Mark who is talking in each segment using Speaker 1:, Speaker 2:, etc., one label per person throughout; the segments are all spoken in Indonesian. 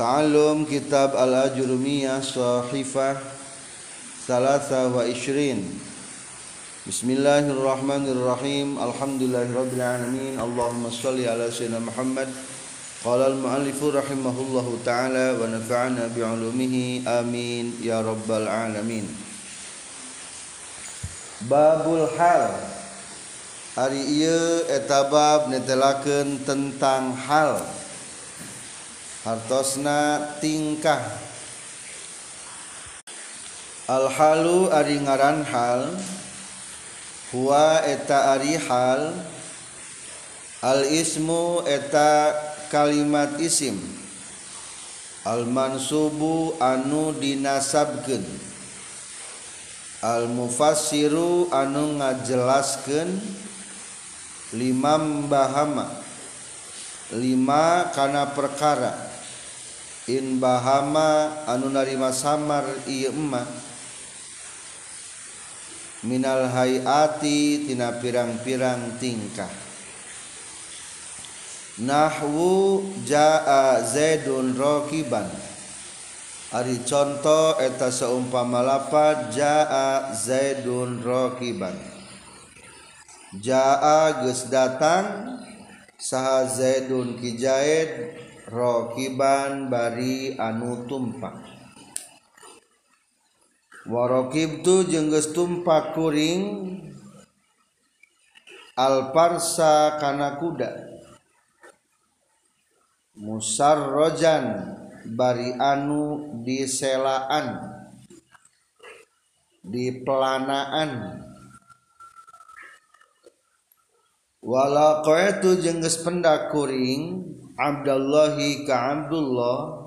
Speaker 1: Ta'allum kitab al-ajurumiyah sahifah Salasa wa ishrin. Bismillahirrahmanirrahim. Alhamdulillahirabbil alamin. Allahumma salli ala sayyidina Muhammad. Qala al-muallifu rahimahullahu ta'ala Wa nafa'ana bi'ulumihi. Amin. Ya rabbal alamin. Babul hal. Hari iya etabab netelaken tentang hal hartosna tingkah. Alhalu ari ngaran hal huwa eta ari hal al ismu eta kalimat isim. Al mansubu anu dinasabkeun. Al mufassiru anu ngajelaskeun limam bahama lima kana perkara. in Bahama anu narima samar ieu emma. Minal hayati tina pirang-pirang tingkah. Nahwu jaa Zaidun Rokiban. Ari contoh eta seumpama lapat jaa Zaidun Rokiban. Jaa geus datang saha Zaidun ki Zaid rokiban bari anu tumpak warokib tu jengges tumpak kuring alparsa kana kuda. Musarrojan bari anu diselaan di pelanaan wala koetu jengges pendak kuring Abdullahi ka Abdullah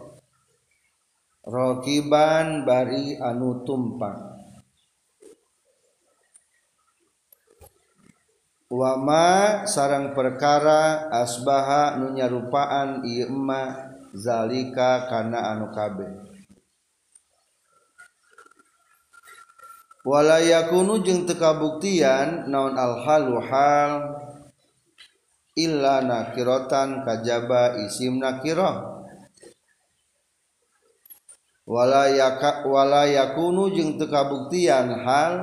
Speaker 1: Rokiban bari anu tumpang. Wama sarang perkara asbaha nunyarupaan Ima zalika karena anu kabeh. Walayakunu jeung tekabuktian naon al-halu hal, -hal illa nakiratan kajaba isim nakirah wala yaka wala yakunu jeung teu kabuktian hal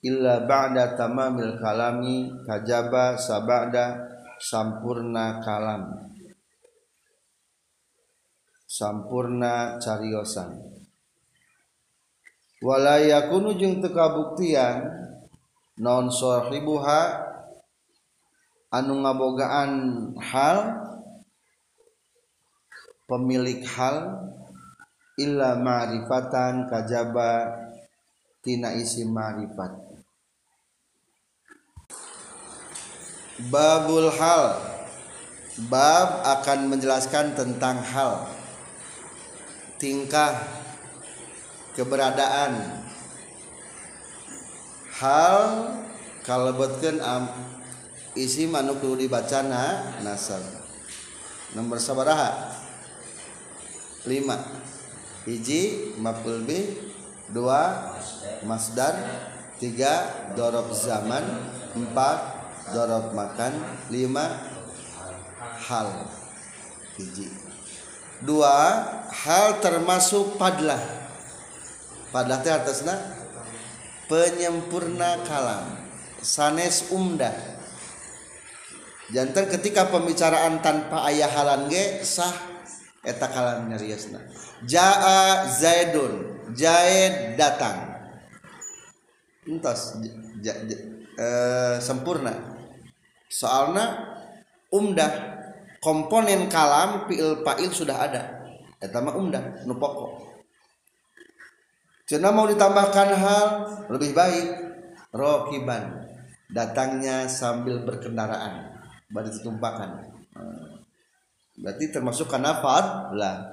Speaker 1: illa ba'da tamamil kalami kajaba sabada sampurna kalam. Sampurna cariosan. Wala yakunu jeung teu kabuktian non sahibuha anu ngabogaan hal pemilik hal illa ma'rifatan kajaba tina isi ma'rifat. Babul hal bab akan menjelaskan tentang hal tingkah keberadaan. Hal kalebetkeun isi manuk kudu dibacana nasab. Nomor sabaraha? Lima. Hiji maf'ul bi. Dua masdar. Tiga dorob zaman. Empat dorob makan. Lima hal. Hiji. Dua hal termasuk padlah. Padlah teh atasna? Penyempurna kalam. Sanes umdah jantan ketika pembicaraan tanpa ayah halan ge sah eta kalam nyariosna jaa zaidun zaid datang. Entos ja, ja, e, sempurna. Soalna umdah komponen kalam fiil fa'il sudah ada. Eta mah umdah nu pokok. Cina mau ditambahkan hal lebih baik. Rokiban datangnya sambil berkendaraan bari tumpakan. Berarti termasuk karena fadlah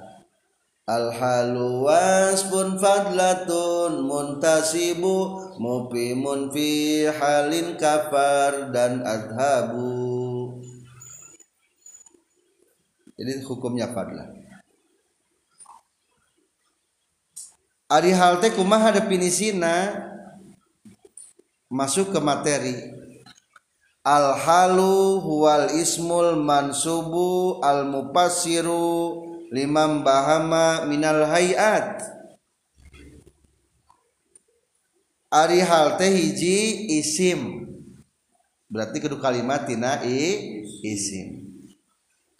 Speaker 1: al wasbun fadlatun muntasibu mupimun fi halin kafar dan adhabu. Ini hukumnya fadlah Ari hal teh kumaha definisina masuk ke materi al halu huwal ismul mansubu al mupassiru limam bahama minal hayat. Ari hal teh hiji isim. Berarti kedua kalimat tina i isim.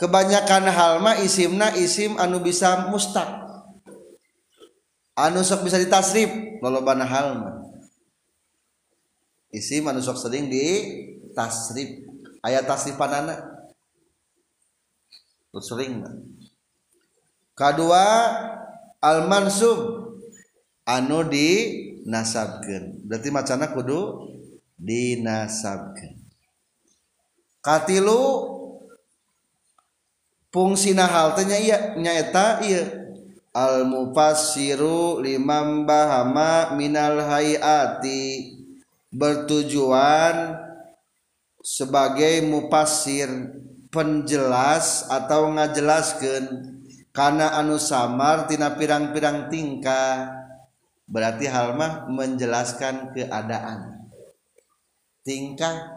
Speaker 1: Kebanyakan hal mah isimna isim anu bisa mustaq. Anu sok bisa ditasrif lolobana hal mah. Isim anu sok sering di tasrif. Ayat tasrifanana sering. Kedua al mansub anu di nasabkeun berarti macana kudu dinasabkeun. Katilu fungsina hal teh iya nyaeta iya al mufassiru limam bahama minal hayati. Bertujuan sebagai mufassir penjelas atau ngajelaskeun. Karena anu samar tina pirang-pirang tingkah berarti hal mah menjelaskan keadaan. Tingkah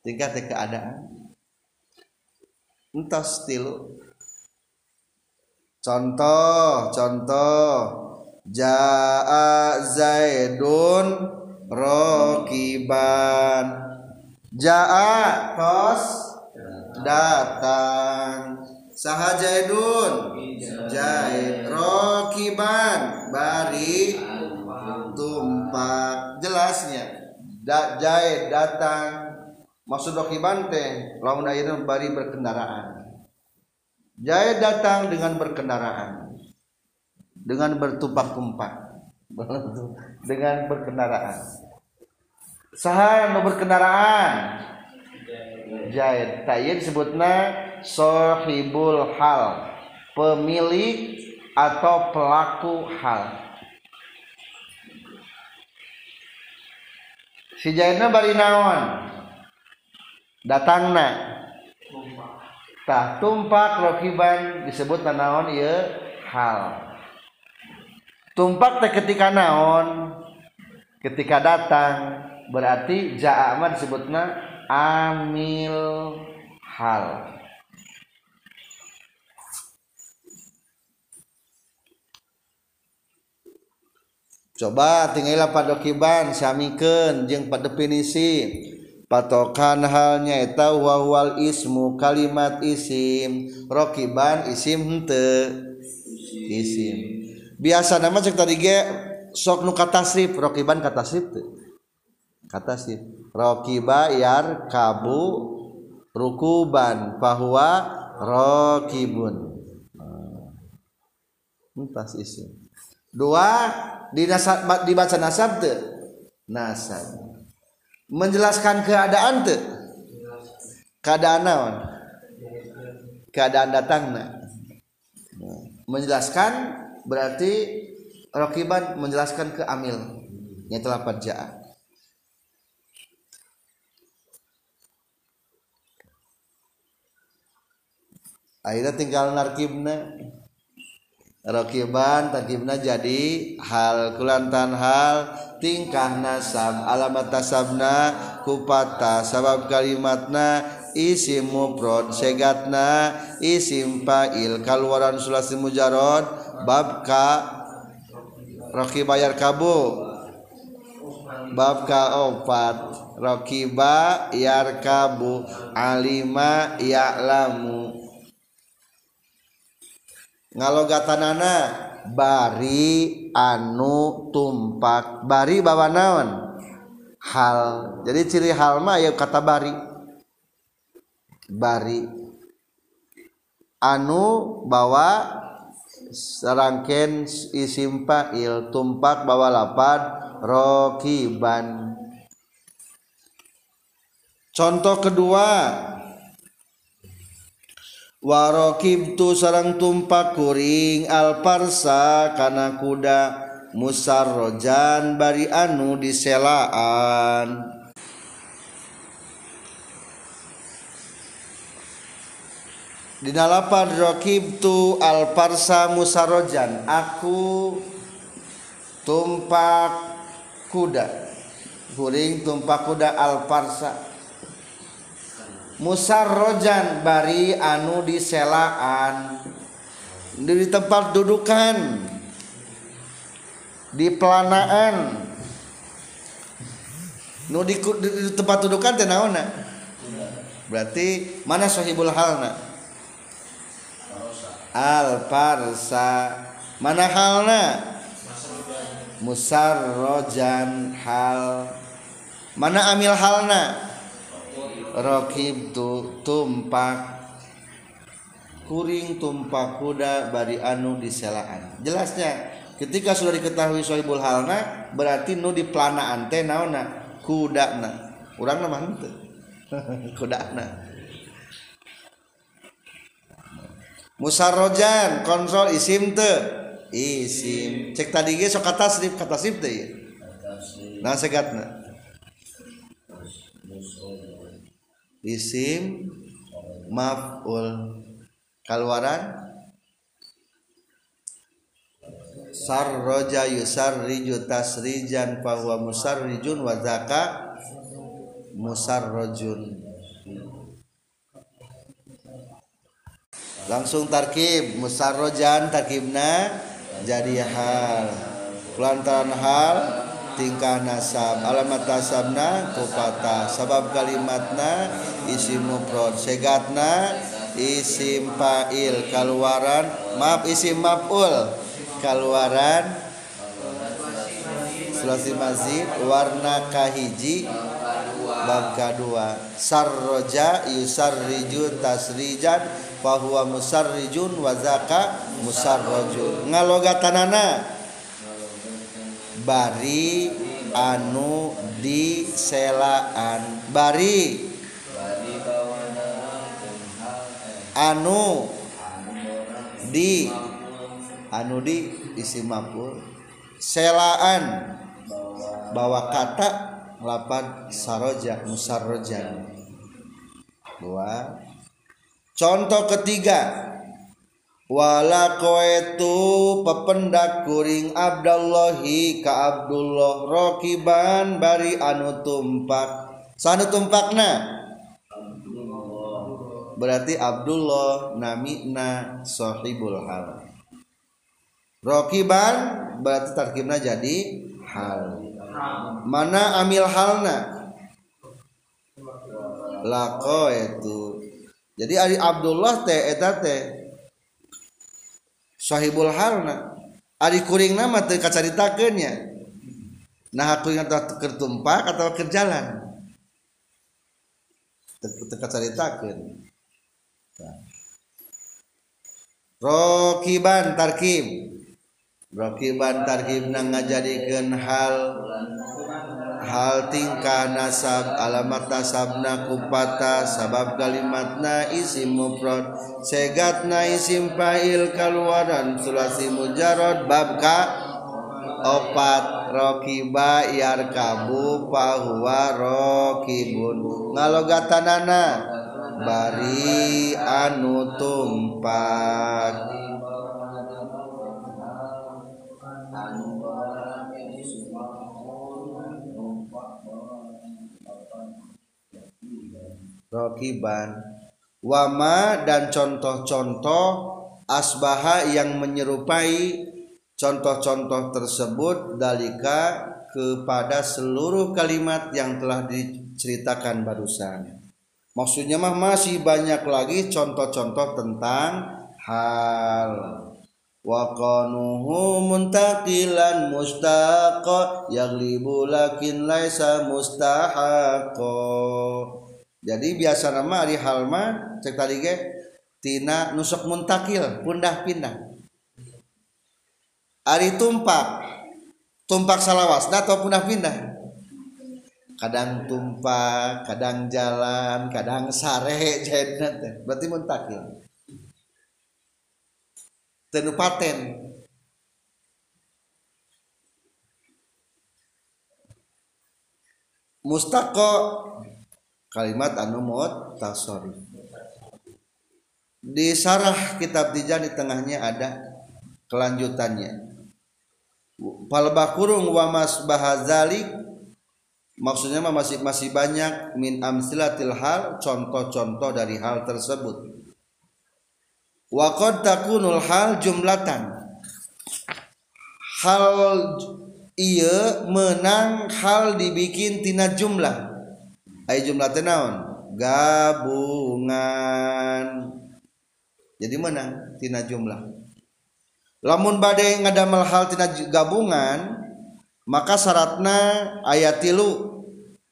Speaker 1: tingkah teh keadaan. Entah stilu contoh contoh. Jaa zaidun rokiban jaa tos datang. Saha Zaidun Zaid rokiban bari tumpak. Jelasnya da, Zaid datang. Maksud rokiban teh lamun ayeuna bari berkendaraan. Zaid datang dengan berkendaraan. Dengan bertumpak-tumpak dengan berkendaraan saha nu berkendaraan Zaid tayyib disebutna sohibul hal. Pemilik atau pelaku hal. Si Jaina bari naon? Datangna tah tumpak rokiban disebut naon ya hal. Tumpak teh ketika naon? Ketika datang berarti ja'ama disebutna amil hal. Coba tinggal padokiban samikan jeng pada definisi patokan halnya eta wawal ismu kalimat isim. Rokiban isim hente isim. Biasa nama cek tadi ge sok nu kata sip rokiban kata sip kata sip rokiba yar kabu rukuban bahwa rokibun. Entah isim dua di nasab, dibaca nasab te? Nasab. Menjelaskan keadaan te? Keadaan naon? Keadaan datang menjelaskan berarti rokiban menjelaskan ke amil yang telah jaa akhirnya tinggal narkibna. Rokiban takibna jadi hal kulantan hal. Tingkah nasab alamat tasabna kupata sabab kalimatna isim mufrad segatna isim fa'il kaluaran sulasi mujarad bab ka rokibayar kabu. Bab ka opat rokiba yarkabu alima ya'lamu ngalogatanana bari anu tumpak. Bari bawa naon? Hal. Jadi ciri hal mah ya kata bari. Bari. Anu bawa serangken isim fa'il tumpak bawa lapad rokiban. Contoh kedua warokibtu sarang tumpak kuring alparsa kana kuda musarrojan bari anu diselaan. Dina lapad rokibtu alparsa musarrojan aku tumpak kuda. Kuring tumpak kuda alparsa musarrojan bari anu diselaan di tempat dudukan di pelanaan. Nu di, di di tempat dudukan teh naon berarti mana sahibul halna al farsa mana halna musarrojan hal. Mana amil halna Rokib tu tumpak kuring tumpak kuda bari anu diselaan. Jelasnya ketika sudah diketahui soibul halna berarti nu di planaan teh naona kuda na. Orang nama hente kuda na. Musarrojan kontrol isim te isim. Cek tadi ge sok kata sip kata sip teh ya nah segatna isim maf'ul. Kaluaran sarroja yusarriju tasrijan fahuwa musarrijun wa zaka musarrojun. Langsung tarkib musarrojan tarkibna jadi hal. Pelantaran hal tingkah nasab alamat nasabna kupata. Sabab kalimatna isim mufrad segatna isim fa'il. Keluaran maaf isim maf'ul. Keluaran sulasi mazid warna kahiji bab kedua. Sarroja yusarriju tasrijan fahuwa musarrijun wazaka musarrojun. Ngalogatanana bari anu di selaan. Bari anu di anu di isi maful selaan. Bawa kata lapan saroja musarrojan dua. Contoh ketiga. Wala koetu pependak kuring Abdullahi ka Abdullah. Rokiban bari anu tumpak. Sanu tumpakna berarti Abdullah namina sahibul hal. Rokiban berarti tarkibna jadi hal. Mana amil halna? Lako itu jadi ari Abdullah teh eta teh sahibul halna. Ari kuring nama teh kacaritakeun nya. Nah aku ingat kertumpak atau kerjalan teu kacaritakeun Rokiban tarkib. Rokiban tarkib nang ngajadikeun hal hal tingkah nasab alamat nasabna kupata sabab kalimatna isim mufrad segatna isim fa'il kaluaran sulasi mujarad bab ka opat. Rokiba yarkabu fahuwa rokibun. Ngalogatanana bari anu tumpak rokiban. Wama dan contoh-contoh asbaha yang menyerupai contoh-contoh tersebut dalika kepada seluruh kalimat yang telah diceritakan barusan maksudnya mah masih banyak lagi contoh-contoh tentang hal. Wa qanuhu muntaqilan mustaqa yaglibu lakin laisa mustahaqa. Jadi biasa nama ari hal mah cek tadi ge tina nusuk muntakil pundah pindah ari tumpak tumpak salawasna atau pundah pindah kadang tumpah kadang jalan kadang sare jadinya berarti muntakil tenu paten. Mustaqo. Kalimat anu mut tasori di sarah kitab tijan di tengahnya ada kelanjutannya. Palbah kurung wamas bahazalik maksudnya masih masih banyak min amsilatil hal contoh-contoh dari hal tersebut. Wa qad takunul hal jumlatan. Hal iya menang hal dibikin tina jumlah. Ay jumlah teh naon? Gabungan. Jadi menang tina jumlah. Lamun badai ngadamel hal tina gabungan maka syaratna ayat tilu.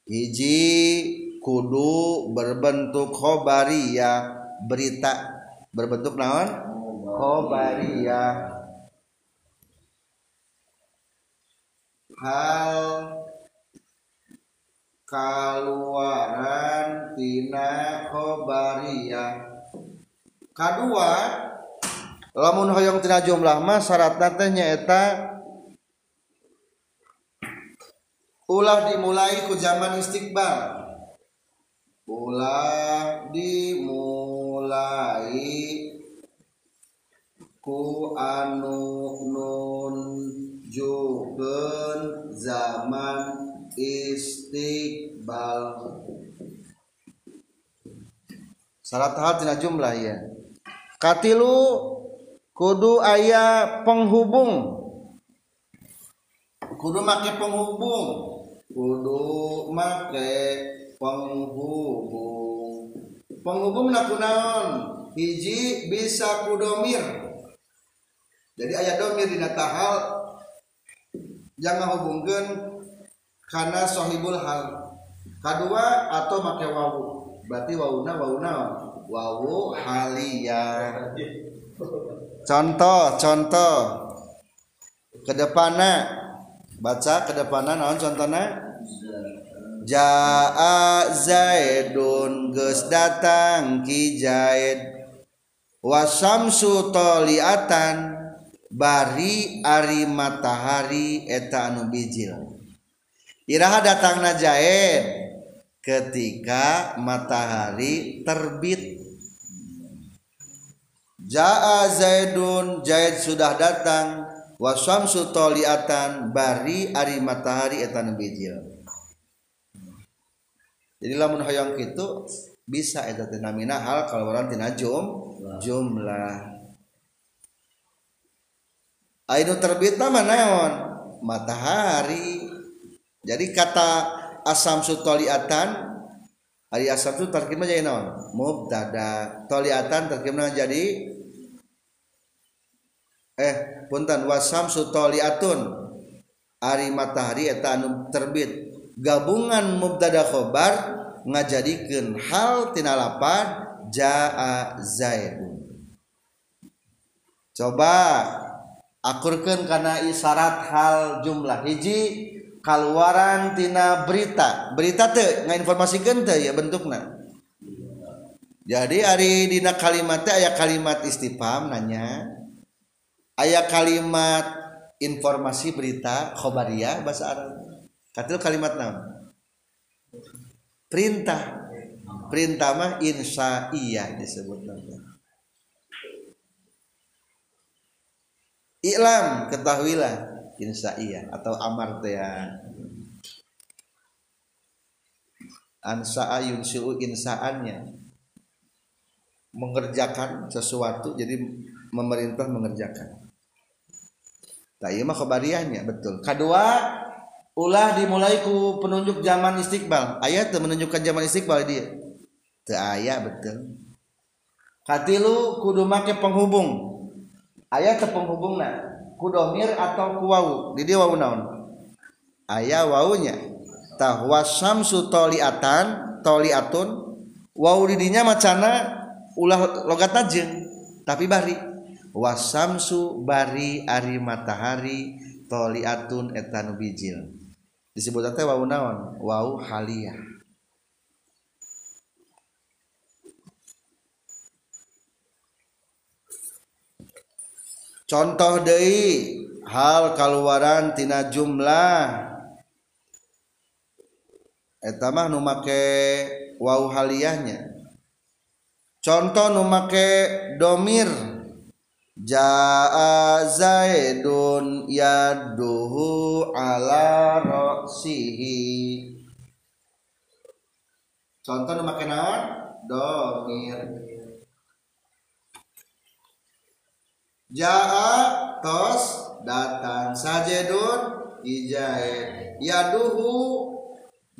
Speaker 1: Hiji kudu berbentuk khobariyah berita. Berbentuk naon? Khobariyah hal kaluaran tina khobariyah kedua lamun hoyong tina jumlah mah syaratna teh nyaeta ulah dimulai ku zaman istiqbal. Ulah dimulai ku anu nun jukeun zaman istiqbal. Syarat hal tina jumlah ya katilu kudu aya penghubung. Kudu make penghubung kudu make penghubung penghubung naku naon hiji bisa kudomir. Jadi ayat domir di hal jangan hubungkan karena sohibul hal. Kedua atau make wawu. Berarti wawuna wawuna. Wawu halia contoh contoh. Ke depannya baca ke depannya naon contohnya? Jaa Zaidun geus datang ki Zaid. Wasamsu toliatan bari ari matahari eta anu bijil. Iraha datangna Zaid ketika matahari terbit. Jaa Zaidun Zaid sudah datang wasamsu toliatan bari ari matahari eta anu bijil. Jadi lamun hoyong itu bisa eta teh namina hal kalau orang tina jum jumlah. Ainu terbit nama naon? Matahari. Jadi kata asam sutoliatan Ari asam su terkimna jadi naon? Mubtada. Toliatan terkimna jadi eh punten wasam sutoliatun Ari matahari eta anu terbit. Gabungan mubtada khobar ngajadikeun hal tina lapan jaa zaidun coba akurkeun kana isyarat hal jumlah hiji kaluaran tina berita. Berita teh ngainformasikeun teh ya bentukna. Jadi hari dina kalimat teh aya kalimat istifham nanya. Aya kalimat informasi berita khobariyah bahasa Arab Katil kalimat nam? Perintah. Perintah mah insya iya disebut nama Iklam ketahuilah insya iya atau amar teh ya ansa'a yunsi'u insaannya. Mengerjakan sesuatu jadi memerintah mengerjakan. Tak iya mah kebariannya betul. Kedua ulah dimulai ku penunjuk zaman istiqbal. Ayat menunjukkan zaman istiqbal dia. Teu aya betul. Katilu kudu make penghubung. Ayat teu penghubungna kudomir atau kuwawu di dia wawu naon? Aya wawunya tahwa syamsu toliatan toliatun. Wawu di dinya macana ulah logat najeng tapi bari wasamsu bari ari matahari toliatun etanu bijil. Disebut teh wau naon? Wau haliyah contoh deui hal kaluaran tina jumlah. Eta mah nu make wau haliyahnya contoh nu make domir Jaa Zaidun yaduhu ala roksihi Contoh nama kenal domir jaa tos datang sajidun ijaid yaduhu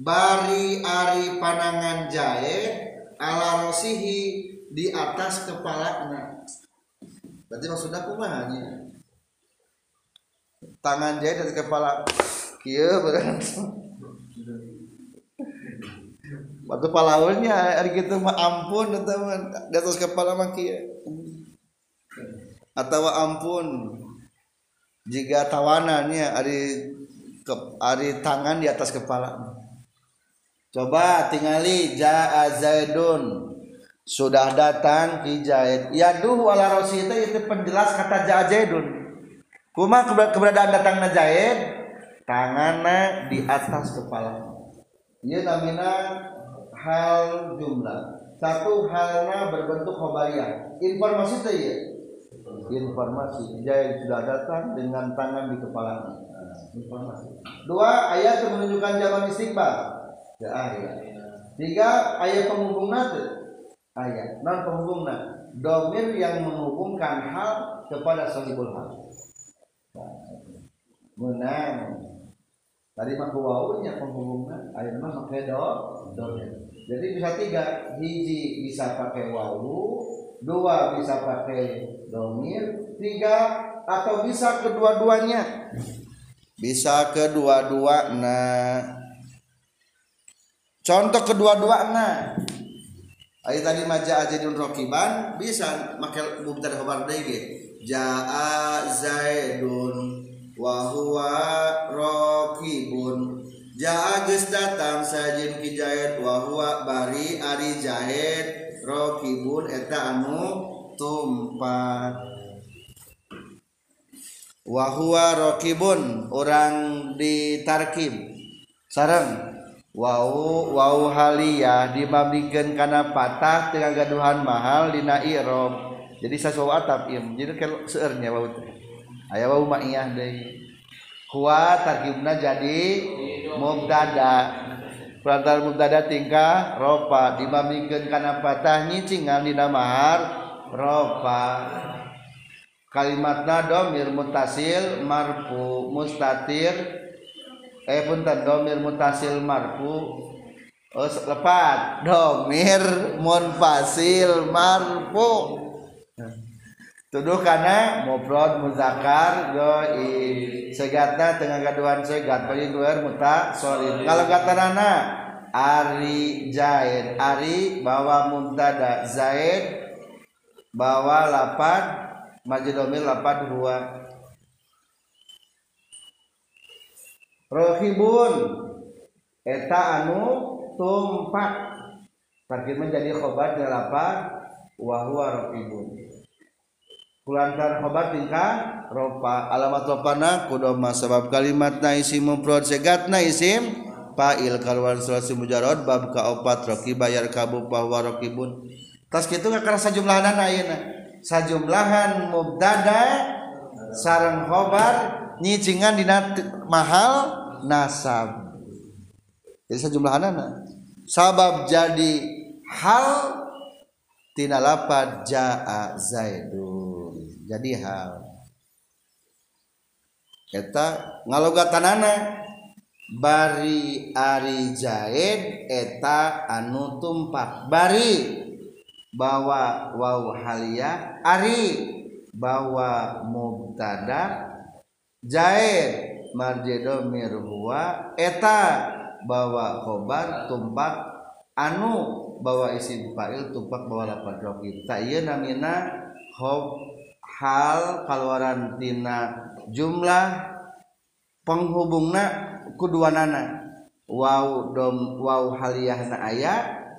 Speaker 1: bari ari panangan jaid ala rosihi di atas kepalanya berarti maksudnya kumahanya tangan jaid dari kepala kia berarti Waktu palawanya hari gitu mah ampun teman di atas kepala mah kia. Atau ampun jika tawanannya hari ke hari tangan di atas kepala. Coba tingali jaa zaidun sudah datang ki ya duh wala rosi itu penjelas kata jaa zaidun kuma keberadaan datang zaid tangannya di atas kepala. Ini namanya hal jumlah. Satu halnya berbentuk khobariyah informasi itu ya informasi. Jahil sudah datang dengan tangan di kepala. Informasi. Dua ayat menunjukkan zaman istiqbal. Ya ayat tiga ayat penghubung nanti ayat. Non penghubung domir yang menghubungkan hal kepada sahibul hal. Menang. Tadi mah wawunya penghubungnya ayat mah pakai do domir. Jadi bisa tiga. Hiji bisa pakai wawu dua bisa pakai domir tiga atau bisa kedua-duanya? Bisa kedua-dua nah contoh kedua-dua nah Ayo tadi maja aja di rokiban bisa makai mubtada khabar deui jaa zaidun wa huwa rokibun. Jaa geus datang sajin ki Zaid wa huwa bari ari Zaid rokibun eta anu tumpat. Wa huwa rokibun orang di tarkib Wau wau haliyah dimabigen kana patah dengan gaduhan mahal dina i'rab. jadi sesuatu atap im jadi kalau seernya wau teh Aya wau ma'iyah deui. huwa tarkibna jadi mubtada Perantar mubtada tingkah ropa dimabigen karena patah nyicingan dina mahar ropa kalimatna domir mutasil marfu mustatir eh punten domir mutasil marfu. Oh lepat. Domir munfasil marfu. Tuduh karena mufrad muzakkar yoi segatna tengah gaduhan segat. Bagi dua muta solid kalau kata nana ari zaid. Ari bawa mubtada. Zaid bawa lapan. Majidomil lapan dua rohibun. Eta anu tumpak. Terjemah jadi khobar delapan wahwa rohibun. Kulantar khobar tingkah? Ropa. Alamat ropana kudoma sebab kalimat na isim mufrad segat na isim. Fa'il kaluan sulasi mujarod bab kaopat roki bayar kabu bahwa rokibun tas kitu kerasa jumlahan ayeuna sajumlahan mubtada sarang khobar nyicingan dina mahal nasab. Jadi sajumlahanana sabab jadi hal tina lapad jaa zaidun. Jadi hal. Eta ngalogatanana bari ari jaid eta anu tumpak bari. Bawa waw halia ari. Bawa mubtada jaid marjedo huwa eta bawa khobar tumpak anu bawa isim fa'il tumpak bawa lapan rofi tak iya namina khob hal kaluaran tina jumlah penghubungna kuduanana. Waw dom waw haliyahna aya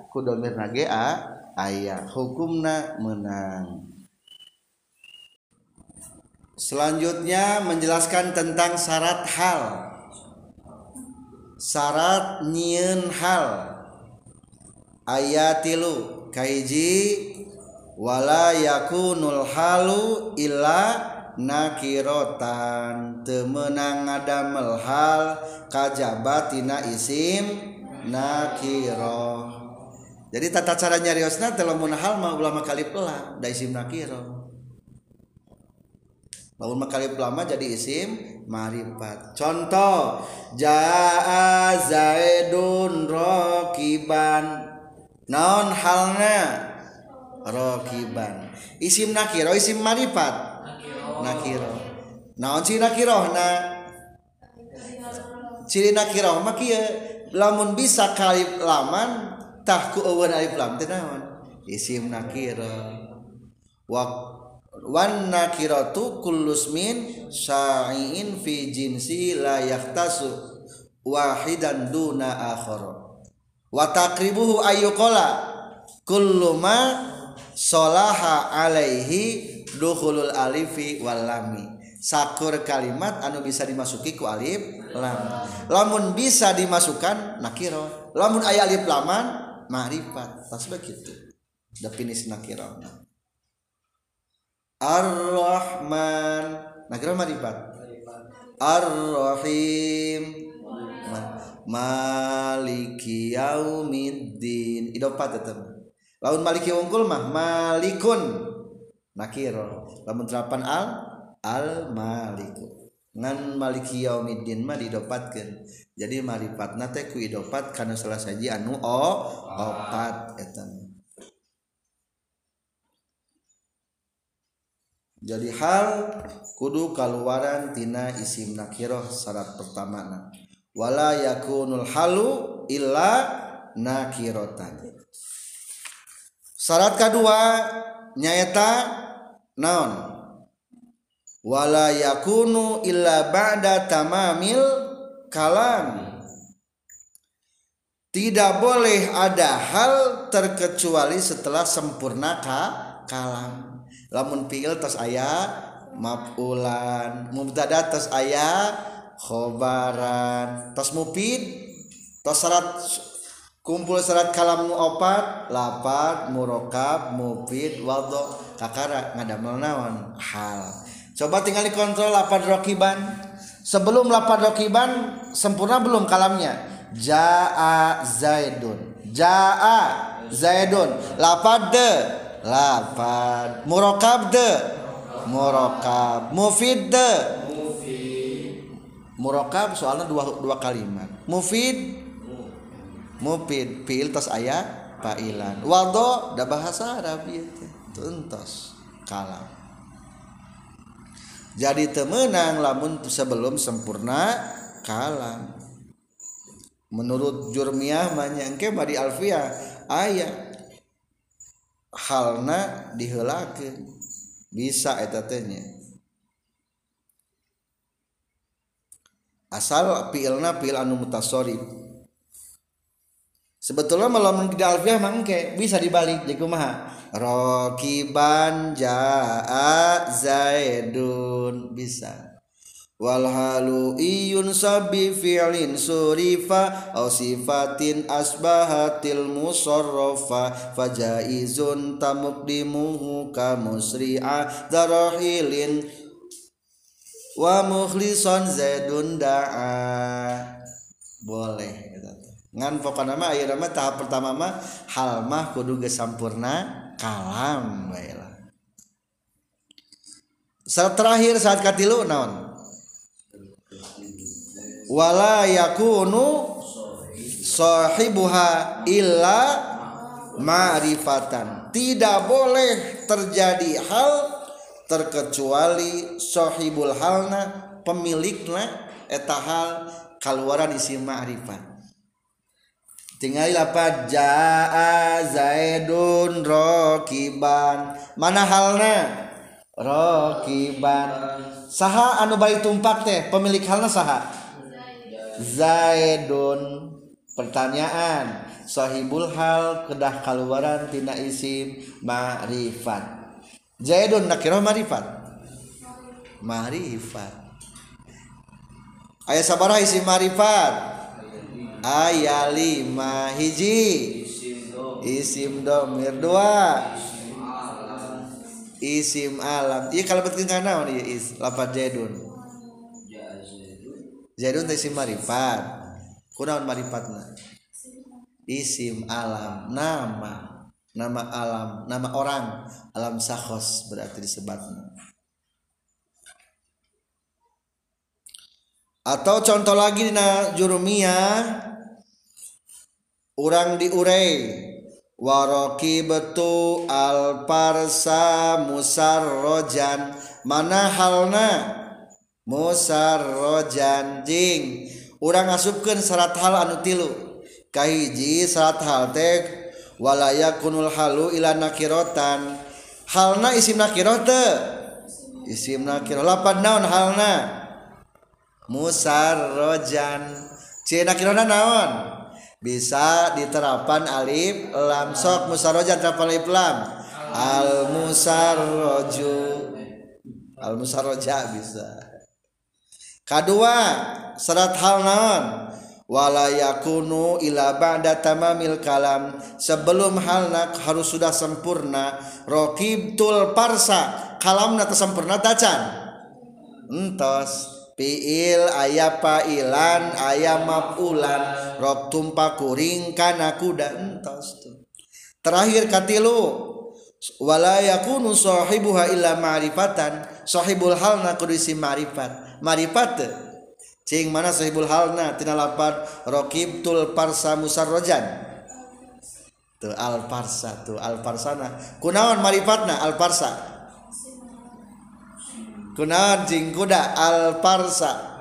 Speaker 1: kudomir nage a aya hukumna menang. Selanjutnya menjelaskan tentang syarat hal. Syarat nyieun hal. Ayat tilu kaiji wala yakunul halu illa nakirotan. Temenang ngadamel hal kajabatina isim nakiro. Jadi tata cara nyariosna telamun hal mah ulama kali pelah da isim nakiro lamun makalif lama jadi isim marifat contoh jaa zaidun rokiban. Naon halna rokiban. Isim nakiro isim marifat nakiro. Naon ciri nakiro na ciri nakiro mah lamun bisa kalif laman tah ku eueun alif lam teh naon? Isim nakiro. Wa wan nakiratu kullusmin syai'in fi jinsi la yahtasu wahidan duna akhara. Wa taqribuhu ayyuqala kullu ma solaha alaihi dukhulul alifi wal lami sakur kalimat anu bisa dimasuki ku alif lam. Lamun bisa dimasukkan nakiro. Lamun aya alif laman ma'rifat tas begitu. Definisi nakiro. Ar-Rahman. Nah kira marifat. Ar-Rahim. Maliki yaumiddin. Idopat tetap Laun maliki Wungkul mah Malikun. Nakir Lamun terapan al Al maliku Ngan maliki yaumiddin mah didopatkan Jadi marifat nate ku idopat Karena salah saji anu o Opat etan jadi hal kudu kaluaran tina isim nakiroh syarat pertama wala yakunul halu illa nakirotan. Syarat kedua nyaeta naon? Wala yakunu illa ba'da tamamil kalam. Tidak boleh ada hal terkecuali setelah sempurna ka kalam lamun fiil tos aya mafulan mubtada tos aya khobaran. Tos mupid tos syarat kumpul syarat kalam opat lapat murokab mufid wadho kakara ngadamel naon? Hal. Coba tinggal dikontrol lapad rokiban. Sebelum lapad rokiban sempurna belum kalamnya? Jaa zaidun. Jaa zaidun. Lapad de lapad murokab de? Murokab. Mufid de? Murokab soalnya dua dua kalimat. Mufid? Mufid. Fiil tos ayat pailan wado? Da bahasa Arab itu tuntos kalam. Jadi temenang lamun sebelum sempurna kalam. Menurut jurmiah manyangke bari alfiah. Ayat halna dihelakeun. Bisa eta teh asal fiilna fiil anu mutasarrif sebetulnya malam tidak alfiah mangke bisa dibalik jadi kumaha? Rokiban jaa zaidun bisa walhalu iyun sabi fi'lin surifa aw sifatin asbahatil musarrafa fajaizun tamukdimuhu ka musri'a darahilin wa mukhlisan zaidun da'a. Boleh ngan pokoknya mah ayeuna mah tahap pertama mah hal mah kudu geus sampurna kalam baiklah saat terakhir saat katilu naon wala yakunu sahibuha illa ma'rifatan. Tidak boleh terjadi hal terkecuali sahibul halna pemilikna eta hal kaluaran isi ma'rifat. Tinggal apa jaa zaidun rokiban. Mana halna? Rokiban. Saha anu bari tumpak teh pemilik halna saha zaidun. Pertanyaan. Sahibul hal kedah kaluaran tina isim ma'rifat. Zaidun nakira ma'rifat? Ma'rifat. Ayat sabaraha isim ma'rifat. Aya lima hiji. Isim domir dua. Isim alam. Iya kalau betul kan naon iya is lapat jadun teh isim marifat kunaon marifatna? Isim alam nama. Nama alam nama orang. Alam sakhos berarti disebutnya atau contoh lagi na jurumiyah orang diurai waroki betu alparsa musarrojan. Mana halna musarjanjing orang asupkan syarat hal anu tilu. Kahiji syarat hal tek walaya kunul halu ila nakirotan. Halna isim nakiroh teh? Isim nakiroh lapan naon halna? Musarrojan. Cina nakirona naon? Bisa diterapan alif lam. Sok musarrojan terapal alif lam. Al musarroju al musarroja bisa. Kedua serat hal naon? Walayakunu ila ba'da tamamil kalam. Sebelum halna harus sudah sempurna rokibtul parsa. Kalamna sempurna tacan entos. Fiil aya pailan aya mafulan. Rob tumpa kuring kana kuda. Entos tuh. Terakhir katilu. Wala yakunu sahibuha illa ma'rifatan. Sahibul halna kudu isi ma'rifat ma'rifat cing mana sahibul halna? Tina lapan rokibtul parsa musarrojan. Tuh al parsa tuh al parsana. Kunaon marifatna al parsa. Kunaon cing kuda? Al parsa.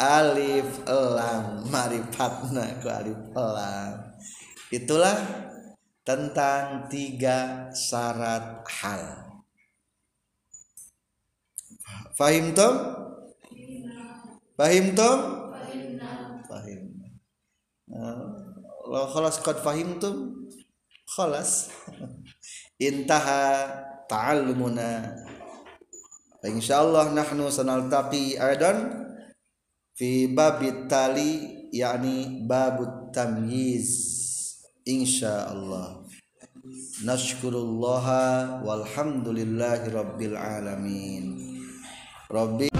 Speaker 1: Alif lam. Marifatna ku alif lam. Itulah tentang tiga syarat hal fahim tuh Fahimtum? Fahim. Lo khalas qad fahimtum? Khalas. Intaha ta'allumuna. Insyaallah nahnu sanaltaqi aidan fi babit tali yakni babut tamyiz insyaallah nashkurullaha walhamdulillahi rabbil alamin Robbi